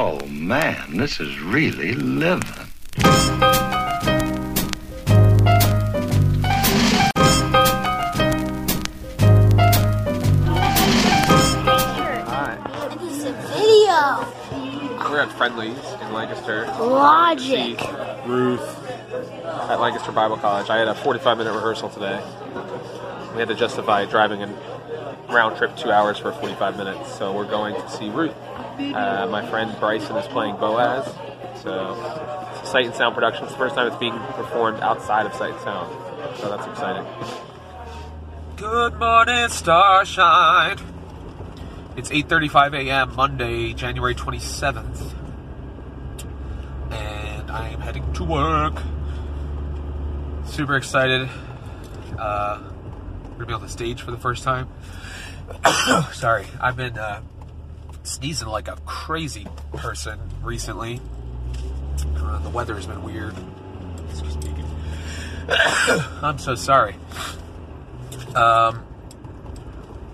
Oh, man, this is really living. Hi. This is video. We're at Friendly's in Lancaster. Logic. Ruth at Lancaster Bible College. I had a 45 minute rehearsal today. We had to justify driving a round trip two hours for 45 minutes. So we're going to see Ruth. Uh, my friend Bryson is playing Boaz. So Sight and Sound production. It's the first time it's being performed outside of Sight and Sound. So that's exciting. Good morning, Starshine. It's 8:35 a.m. Monday, January 27th, and I am heading to work. Super excited. Uh, we're gonna be on the stage for the first time. Sorry, I've been uh, sneezing like a crazy person recently. Uh, the weather has been weird. I'm so sorry. Um,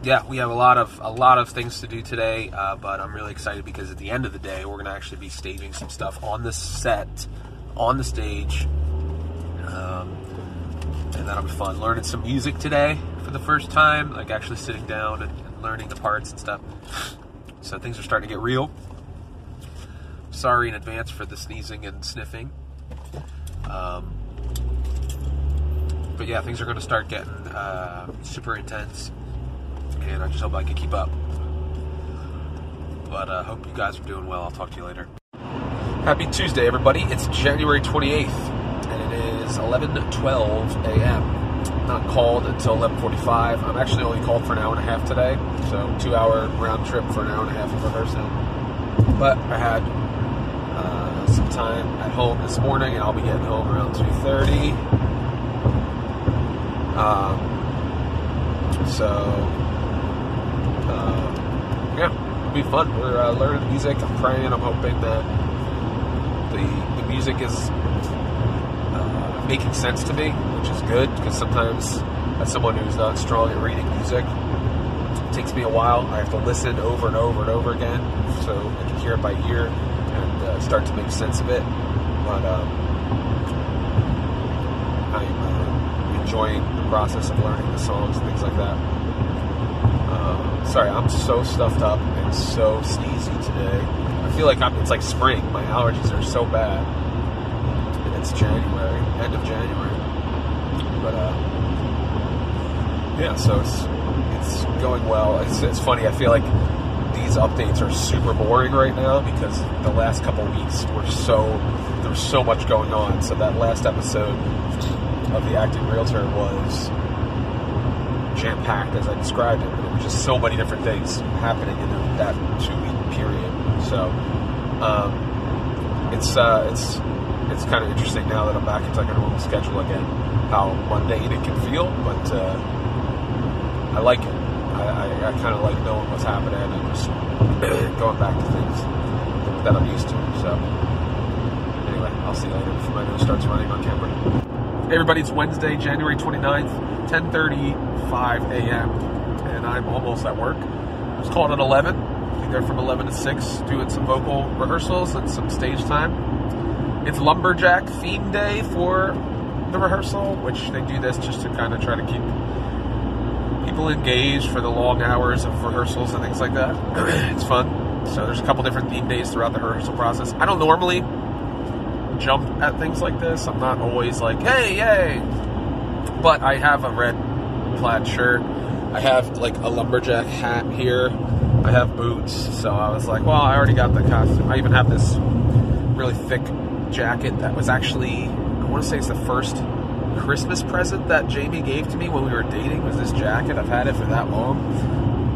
yeah, we have a lot of a lot of things to do today, uh, but I'm really excited because at the end of the day, we're going to actually be staging some stuff on the set, on the stage, um, and that'll be fun. Learning some music today for the first time, like actually sitting down and, and learning the parts and stuff. So things are starting to get real. Sorry in advance for the sneezing and sniffing. Um, but yeah, things are going to start getting uh, super intense and I just hope I can keep up. But I uh, hope you guys are doing well. I'll talk to you later. Happy Tuesday, everybody. It's January 28th, and it is 11:12 a.m. Not called until 11:45. I'm actually only called for an hour and a half today, so two-hour round trip for an hour and a half of rehearsal. But I had uh, some time at home this morning, and I'll be getting home around 2:30. Um, so uh, yeah, it'll be fun. We're uh, learning music. I'm praying. I'm hoping that the the music is making sense to me, which is good because sometimes, as someone who's not strong at reading music, it takes me a while. I have to listen over and over and over again so I can hear it by ear and uh, start to make sense of it. But um, I'm uh, enjoying the process of learning the songs and things like that. Uh, sorry, I'm so stuffed up and so sneezy today. I feel like I'm, it's like spring. My allergies are so bad. It's January, end of January. But uh, yeah, so it's it's going well. It's, it's funny. I feel like these updates are super boring right now because the last couple weeks were so there was so much going on. So that last episode of the Acting Realtor was jam packed as I described it. It was just so many different things happening in that two week period. So um, it's uh, it's it's kind of interesting now that I'm back into like a normal schedule again. How mundane it can feel, but uh, I like it. I, I, I kind of like knowing what's happening and just going back to things that I'm used to. So anyway, I'll see you later before my nose starts running on camera. Hey everybody, it's Wednesday, January 29th, 10.35 a.m. And I'm almost at work. I was called at 11. I'll be there from 11 to 6 doing some vocal rehearsals and some stage time. It's Lumberjack theme day for the rehearsal, which they do this just to kind of try to keep people engaged for the long hours of rehearsals and things like that. it's fun. So there's a couple different theme days throughout the rehearsal process. I don't normally jump at things like this. I'm not always like, hey, yay. But I have a red plaid shirt. I have like a lumberjack hat here. I have boots. So I was like, well, I already got the costume. I even have this really thick jacket that was actually, I want to say it's the first Christmas present that Jamie gave to me when we were dating was this jacket. I've had it for that long.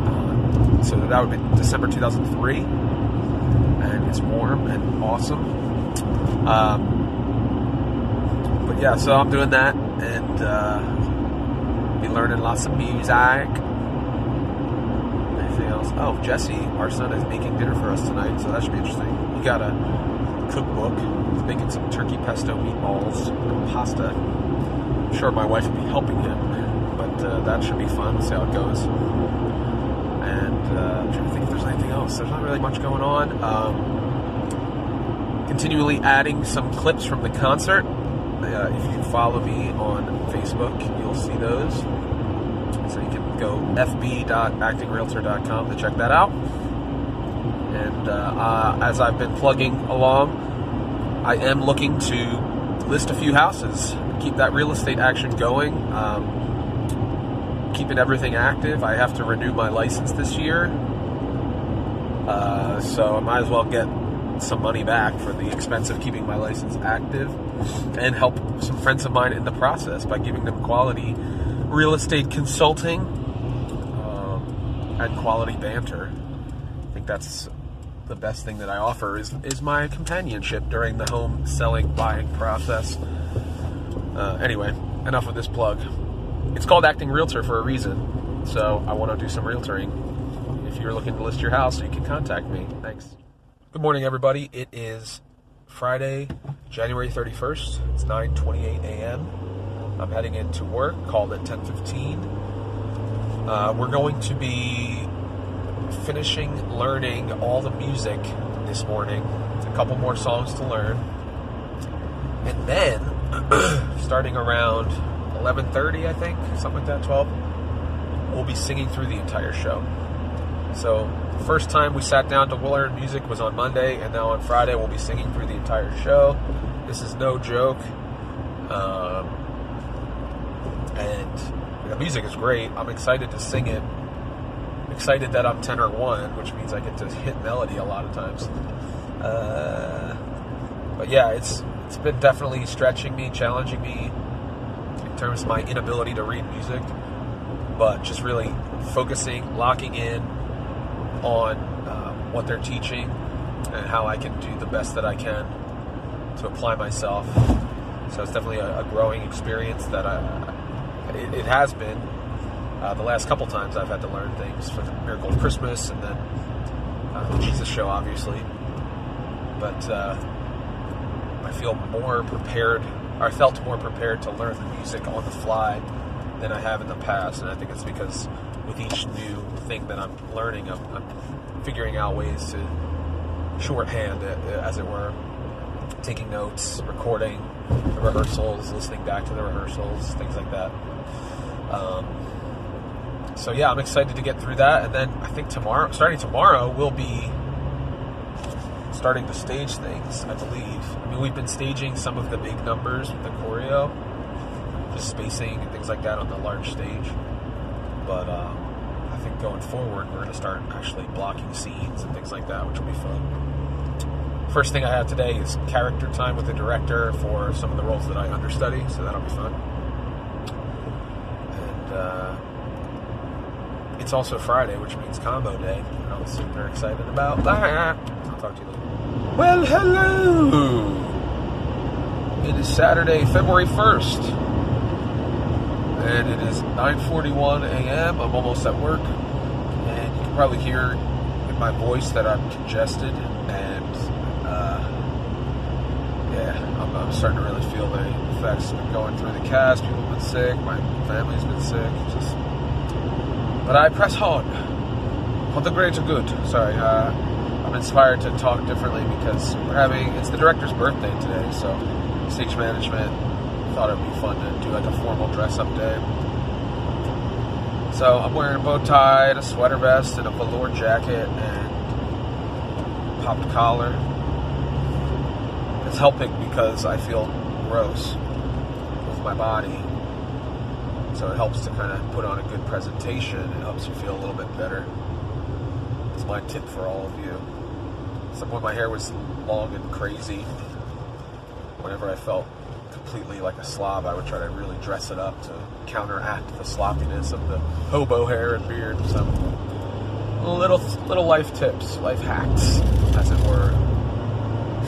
Uh, so that would be December 2003. And it's warm and awesome. Um, but yeah, so I'm doing that and uh, be learning lots of music. Anything else? Oh, Jesse, our son, is making dinner for us tonight, so that should be interesting. He got a cookbook. He's making some turkey pesto meatballs and pasta. I'm sure my wife will be helping him, but uh, that should be fun. See how it goes. And uh, I'm trying to think if there's anything else. There's not really much going on. Um, continually adding some clips from the concert. Uh, if you follow me on Facebook, you'll see those. So you can go fb.actingrealtor.com to check that out. And uh, uh, as I've been plugging along, I am looking to list a few houses, keep that real estate action going, um, keeping everything active. I have to renew my license this year, uh, so I might as well get some money back for the expense of keeping my license active and help some friends of mine in the process by giving them quality real estate consulting um, and quality banter. I think that's the best thing that I offer is, is my companionship during the home selling buying process. Uh, anyway, enough of this plug. It's called Acting Realtor for a reason, so I want to do some realtoring. If you're looking to list your house, you can contact me. Thanks. Good morning, everybody. It is Friday, January 31st. It's 9:28 a.m. I'm heading into work. Called at 10:15. Uh, we're going to be finishing learning all the music this morning. A couple more songs to learn, and then starting around 11:30, I think, something like that, 12. We'll be singing through the entire show. So, the first time we sat down to learn music was on Monday, and now on Friday we'll be singing through the entire show. This is no joke. Um, and the music is great. I'm excited to sing it. Excited that I'm tenor one, which means I get to hit melody a lot of times. Uh, but yeah, it's it's been definitely stretching me, challenging me in terms of my inability to read music. But just really focusing, locking in on um, what they're teaching and how I can do the best that I can to apply myself. So it's definitely a, a growing experience that I, it, it has been. Uh, the last couple times I've had to learn things for the Miracle of Christmas and then uh, the Jesus Show, obviously. But uh, I feel more prepared, or I felt more prepared to learn the music on the fly than I have in the past. And I think it's because with each new thing that I'm learning, I'm, I'm figuring out ways to shorthand it, as it were, taking notes, recording the rehearsals, listening back to the rehearsals, things like that. Um, so yeah, I'm excited to get through that, and then I think tomorrow, starting tomorrow, we'll be starting to stage things. I believe. I mean, we've been staging some of the big numbers with the choreo, just spacing and things like that on the large stage. But um, I think going forward, we're going to start actually blocking scenes and things like that, which will be fun. First thing I have today is character time with the director for some of the roles that I understudy, so that'll be fun. And uh, it's also Friday, which means combo day, I'm super excited about that. I'll talk to you later. Well, hello! It is Saturday, February 1st, and it is 9.41 a.m. I'm almost at work, and you can probably hear in my voice that I'm congested, and uh, yeah, I'm, I'm starting to really feel the effects of going through the cast. People have been sick, my family's been sick, just but I press hard for the greater good. Sorry, uh, I'm inspired to talk differently because we're having it's the director's birthday today, so stage management thought it'd be fun to do like a formal dress up day. So I'm wearing a bow tie, and a sweater vest, and a velour jacket, and popped collar. It's helping because I feel gross with my body so it helps to kind of put on a good presentation. It helps you feel a little bit better. It's my tip for all of you. So when my hair was long and crazy, whenever I felt completely like a slob, I would try to really dress it up to counteract the sloppiness of the hobo hair and beard. So little little life tips, life hacks, as it were,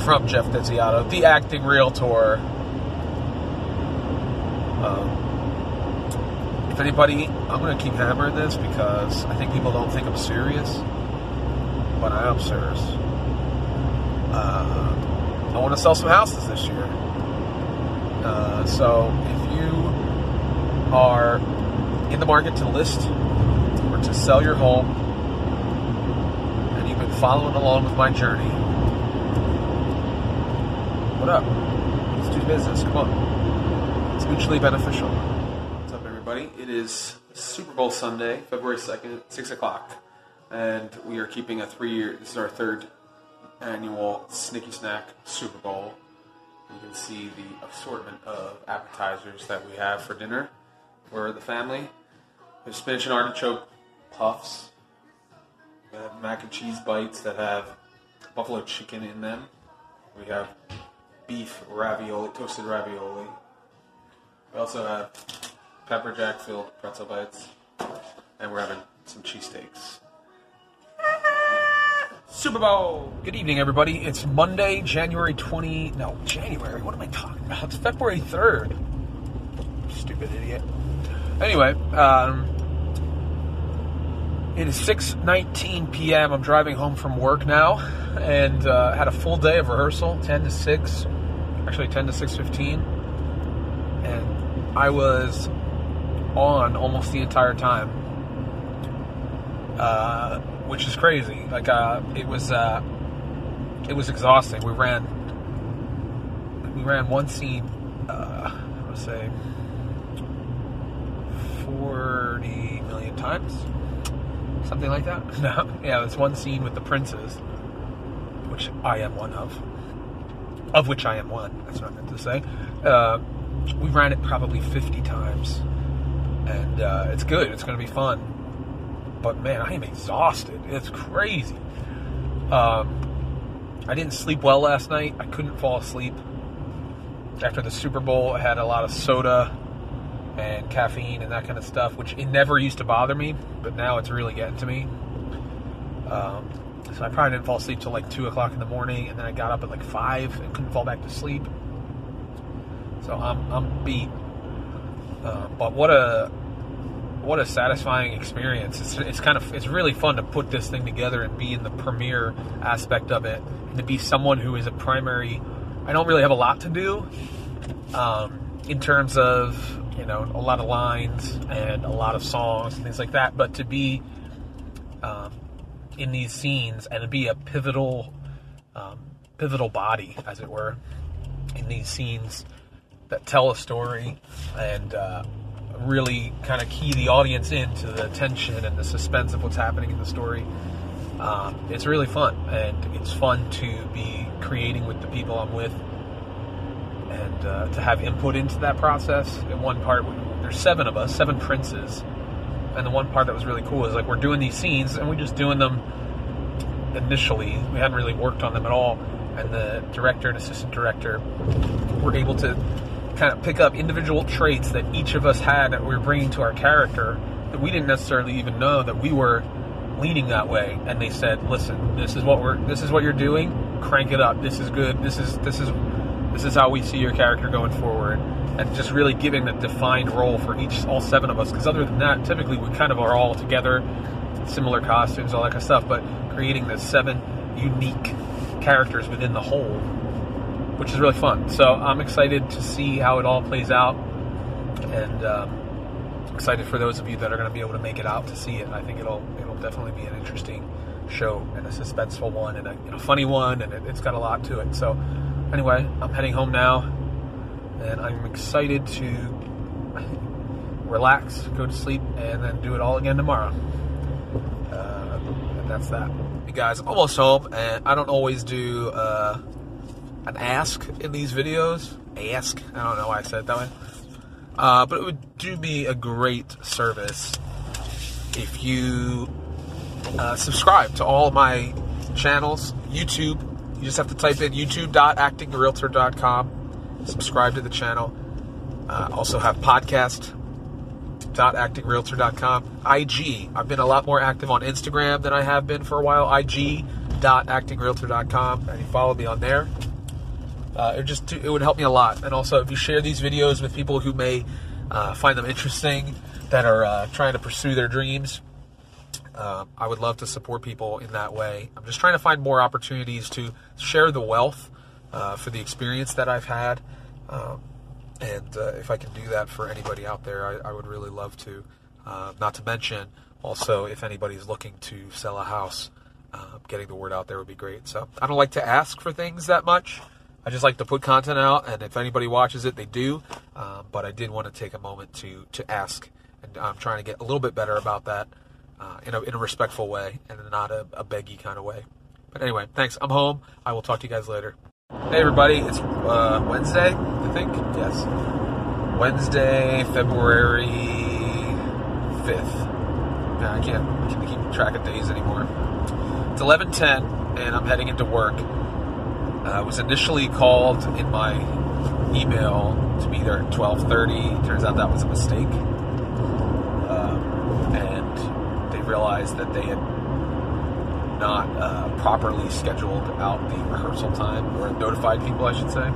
from Jeff Desiato, the acting realtor. Um, anybody, I'm going to keep hammering this because I think people don't think I'm serious, but I am serious. Uh, I want to sell some houses this year. Uh, so if you are in the market to list or to sell your home, and you've been following along with my journey, What up? Let's do business. Come on. It's mutually beneficial. Everybody? It is Super Bowl Sunday, February 2nd, 6 o'clock. And we are keeping a three year, this is our third annual Snicky Snack Super Bowl. You can see the assortment of appetizers that we have for dinner for the family. There's spinach and artichoke puffs. We have mac and cheese bites that have buffalo chicken in them. We have beef ravioli, toasted ravioli. We also have pepper jack filled pretzel bites. And we're having some cheesesteaks. Super Bowl! Good evening, everybody. It's Monday, January 20. No, January. What am I talking about? It's February 3rd. Stupid idiot. Anyway, um, it is 6:19 p.m. I'm driving home from work now, and uh, had a full day of rehearsal, 10 to 6, actually 10 to 6:15, and I was on almost the entire time, uh, which is crazy. Like uh, it was, uh, it was exhausting. We ran, we ran one scene. Uh, I would say 40 million times something like that. No, yeah, there's one scene with the princes, which I am one of, of which I am one. That's what I meant to say. Uh, we ran it probably 50 times, and uh, it's good. It's going to be fun. But man, I am exhausted. It's crazy. Um, I didn't sleep well last night. I couldn't fall asleep. After the Super Bowl, I had a lot of soda and caffeine and that kind of stuff, which it never used to bother me, but now it's really getting to me. Um, so I probably didn't fall asleep till like two o'clock in the morning, and then I got up at like five and couldn't fall back to sleep. So I'm I'm beat. Uh, but what a what a satisfying experience! It's, it's kind of it's really fun to put this thing together and be in the premiere aspect of it, and to be someone who is a primary. I don't really have a lot to do um, in terms of you know, a lot of lines and a lot of songs and things like that. But to be um, in these scenes and to be a pivotal, um, pivotal body, as it were, in these scenes that tell a story and uh, really kind of key the audience into the tension and the suspense of what's happening in the story. Um, it's really fun, and it's fun to be creating with the people I'm with and uh, to have input into that process. In one part, there's seven of us, seven princes, and the one part that was really cool is like we're doing these scenes and we're just doing them initially. We hadn't really worked on them at all, and the director and assistant director were able to kind of pick up individual traits that each of us had that we were bringing to our character that we didn't necessarily even know that we were leaning that way. And they said listen this is what we're this is what you're doing. Crank it up. This is good. This is this is this is how we see your character going forward. And just really giving a defined role for each all seven of us. Because other than that typically we kind of are all together. Similar costumes all that kind of stuff but creating the seven unique characters within the whole which is really fun so i'm excited to see how it all plays out and um, excited for those of you that are going to be able to make it out to see it i think it'll it'll definitely be an interesting show and a suspenseful one and a funny one and it, it's got a lot to it so anyway, I'm heading home now, and I'm excited to relax, go to sleep, and then do it all again tomorrow. Uh, and that's that. Hey guys, almost home, and I don't always do uh, an ask in these videos. Ask, I don't know why I said it that way. Uh, but it would do me a great service if you uh, subscribe to all my channels, YouTube, you just have to type in youtube.actingrealtor.com, subscribe to the channel. Uh, also have podcast podcast.actingrealtor.com. IG, I've been a lot more active on Instagram than I have been for a while. IG.actingrealtor.com. And you follow me on there. Uh, it just it would help me a lot. And also, if you share these videos with people who may uh, find them interesting, that are uh, trying to pursue their dreams, uh, I would love to support people in that way. I'm just trying to find more opportunities to share the wealth uh, for the experience that I've had. Um, and uh, if I can do that for anybody out there, I, I would really love to. Not to mention, also, if anybody's looking to sell a house, getting the word out there would be great. So I don't like to ask for things that much. I just like to put content out, and if anybody watches it, they do. Um, but I did want to take a moment to to ask, and I'm trying to get a little bit better about that uh, in, a, in a respectful way and not a, a beggy kind of way. But anyway, thanks. I'm home. I will talk to you guys later. Hey, everybody. It's uh, Wednesday, I think. Yes. Wednesday, February 5th. Yeah, I can't, I can't keep track of days anymore. It's 11:10, and I'm heading into work. Uh, I was initially called in my email to be there at 12:30. Turns out that was a mistake, um, and they realized that they had not uh, properly scheduled out the rehearsal time, or notified people, I should say.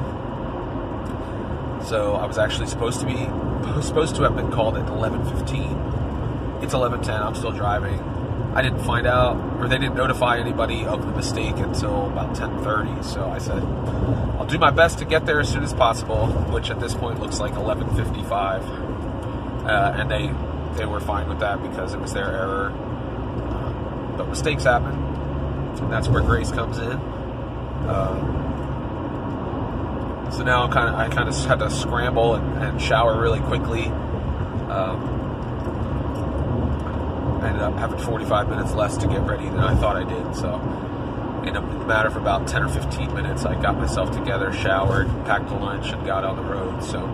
So I was actually supposed to be supposed to have been called at 11:15. It's 11:10. I'm still driving. I didn't find out, or they didn't notify anybody of the mistake until about 10:30. So I said, I'll do my best to get there as soon as possible, which at this point looks like 11:55. Uh, and they they were fine with that because it was their error. Um, but mistakes happen, and that's where grace comes in. Um, so now I kind of I kind of had to scramble and, and shower really quickly. Um, I ended up having 45 minutes less to get ready than I thought I did. So in a matter of about 10 or 15 minutes, I got myself together, showered, packed a lunch, and got on the road. So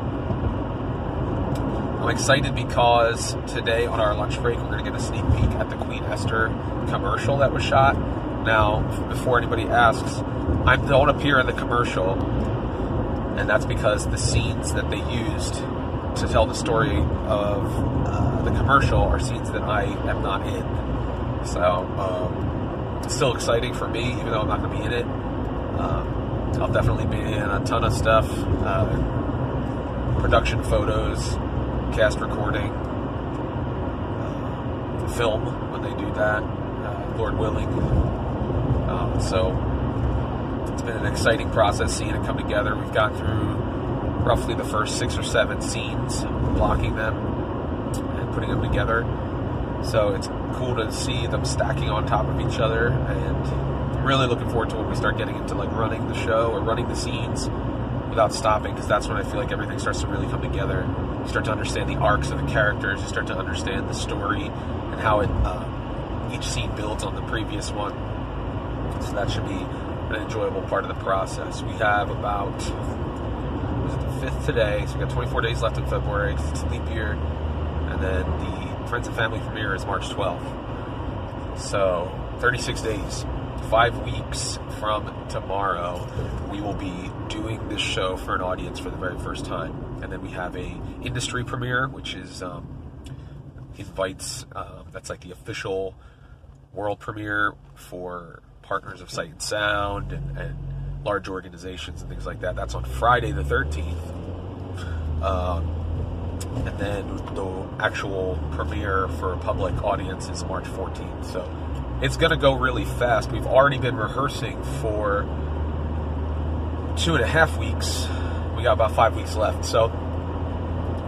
I'm excited because today on our lunch break, we're going to get a sneak peek at the Queen Esther commercial that was shot. Now, before anybody asks, I don't appear in the commercial and that's because the scenes that they used to tell the story of uh, the commercial are scenes that I am not in. So um, it's still exciting for me, even though I'm not going to be in it. Um, I'll definitely be in a ton of stuff, uh, production photos, cast recording, uh, film when they do that, uh, Lord willing. Um, so it's been an exciting process seeing it come together. We've got through roughly the first six or seven scenes, blocking them and putting them together. So it's cool to see them stacking on top of each other, and really looking forward to when we start getting into like running the show or running the scenes without stopping, because that's when I feel like everything starts to really come together. You start to understand the arcs of the characters, you start to understand the story and how it uh, each scene builds on the previous one. So that should be an enjoyable part of the process. We have about the fifth today, so we got 24 days left in February it's leap year, and then the Friends and Family premiere is March 12th. So 36 days, five weeks from tomorrow, we will be doing this show for an audience for the very first time, and then we have a industry premiere, which is um, invites um, that's like the official world premiere for partners of Sight and Sound and, and, large organizations and things like that. That's on Friday the 13th. Um, and then the actual premiere for a public audience is March 14th. So it's going to go really fast. We've already been rehearsing for two and a half weeks. We got about five weeks left. So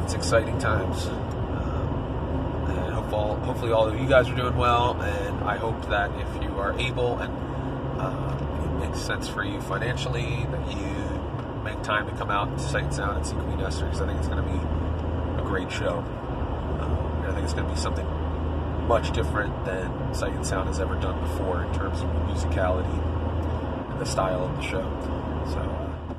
it's exciting times. Um, hopefully, all of you guys are doing well. And I hope that if you are able and uh, makes sense for you financially that you make time to come out and Sight and Sound and see Queen Esther because I think it's going to be a great show. Um, I think it's going to be something much different than Sight and Sound has ever done before in terms of musicality and the style of the show. So, uh,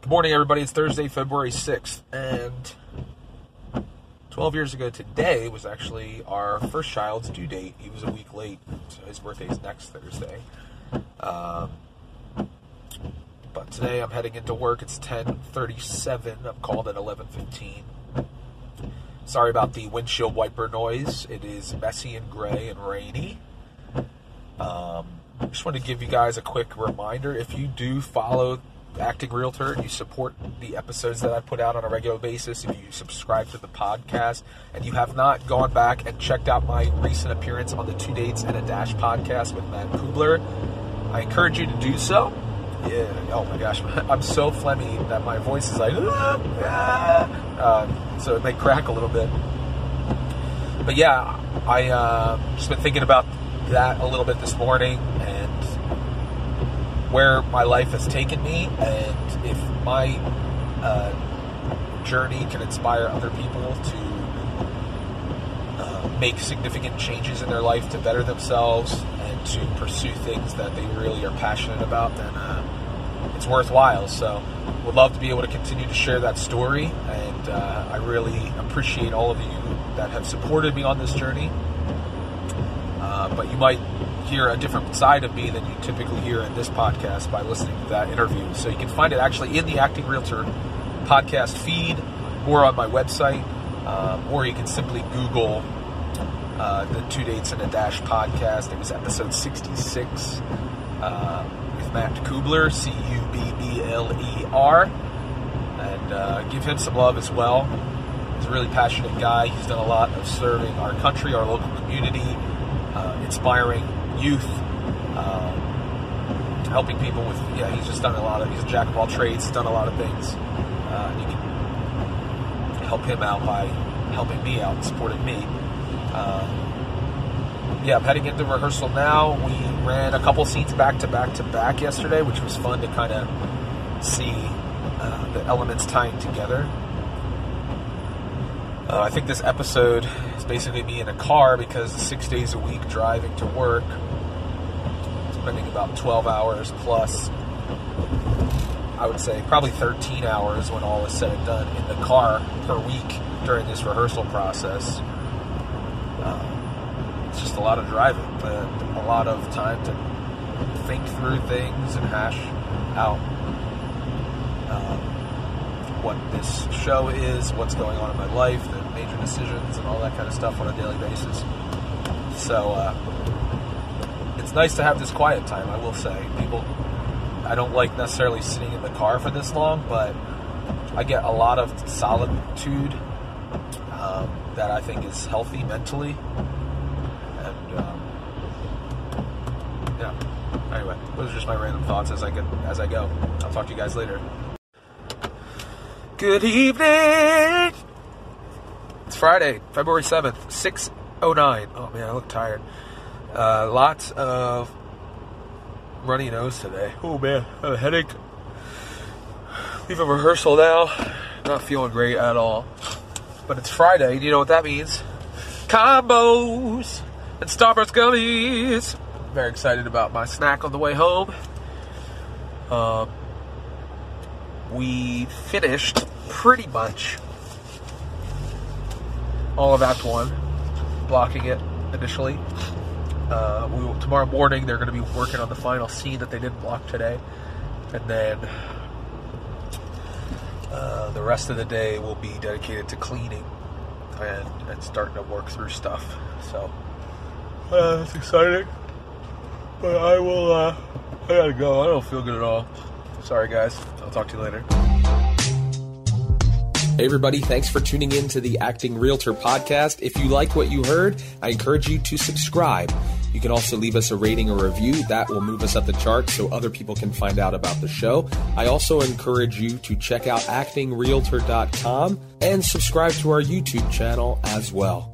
good morning, everybody. It's Thursday, February 6th, and 12 years ago today was actually our first child's due date. He was a week late, so his birthday is next Thursday. Um, today I'm heading into work. It's 10:37. I'm called at 11:15. Sorry about the windshield wiper noise. It is messy and gray and rainy. Um, just want to give you guys a quick reminder. If you do follow Acting Realtor you support the episodes that I put out on a regular basis, if you subscribe to the podcast and you have not gone back and checked out my recent appearance on the Two Dates and a Dash podcast with Matt Cubbler, I encourage you to do so. Yeah. Oh my gosh, I'm so phlegmy that my voice is like, ah, ah. Uh, so it may crack a little bit. But yeah, I uh, just been thinking about that a little bit this morning, and where my life has taken me, and if my uh, journey can inspire other people to uh, make significant changes in their life to better themselves and to pursue things that they really are passionate about, then uh, it's worthwhile. So, would love to be able to continue to share that story, and uh, I really appreciate all of you that have supported me on this journey. Uh, but you might hear a different side of me than you typically hear in this podcast by listening to that interview. So you can find it actually in the Acting Realtor podcast feed or on my website, um, or you can simply Google uh, the Two Dates and a Dash podcast. It was episode 66 uh, Matt Cubbler, C U B B L E R, and uh, give him some love as well. He's a really passionate guy. He's done a lot of serving our country, our local community, uh, inspiring youth, um, helping people with. Yeah, he's just done a lot of. He's a jack of all trades. Done a lot of things. Uh, you can help him out by helping me out, and supporting me. Yeah, I'm heading into rehearsal now. We ran a couple scenes back to back to back yesterday, which was fun to kind of see uh, the elements tying together. Uh, I think this episode is basically me in a car because six days a week driving to work, spending about 12 hours plus, I would say probably 13 hours when all is said and done in the car per week during this rehearsal process. A lot of driving, and a lot of time to think through things and hash out um, what this show is, what's going on in my life, the major decisions, and all that kind of stuff on a daily basis. So uh, it's nice to have this quiet time. I will say, people, I don't like necessarily sitting in the car for this long, but I get a lot of solitude um, that I think is healthy mentally, and um, yeah. Anyway, those are just my random thoughts as I get as I go. I'll talk to you guys later. Good evening. It's Friday, February seventh, six oh nine. Oh man, I look tired. Uh, lots of runny nose today. Oh man, I have a headache. Leave a rehearsal now. Not feeling great at all. But it's Friday. You know what that means? Combos and Starburst gummies. Very excited about my snack on the way home. Um, we finished pretty much all of Act One, blocking it initially. Uh, we will, tomorrow morning they're going to be working on the final scene that they didn't block today, and then uh, the rest of the day will be dedicated to cleaning and, and starting to work through stuff. So uh, that's exciting. But I will. Uh, I gotta go. I don't feel good at all. Sorry, guys. I'll talk to you later. Hey, everybody, thanks for tuning in to the Acting Realtor podcast. If you like what you heard, I encourage you to subscribe. You can also leave us a rating or review. That will move us up the charts so other people can find out about the show. I also encourage you to check out actingrealtor.com and subscribe to our YouTube channel as well.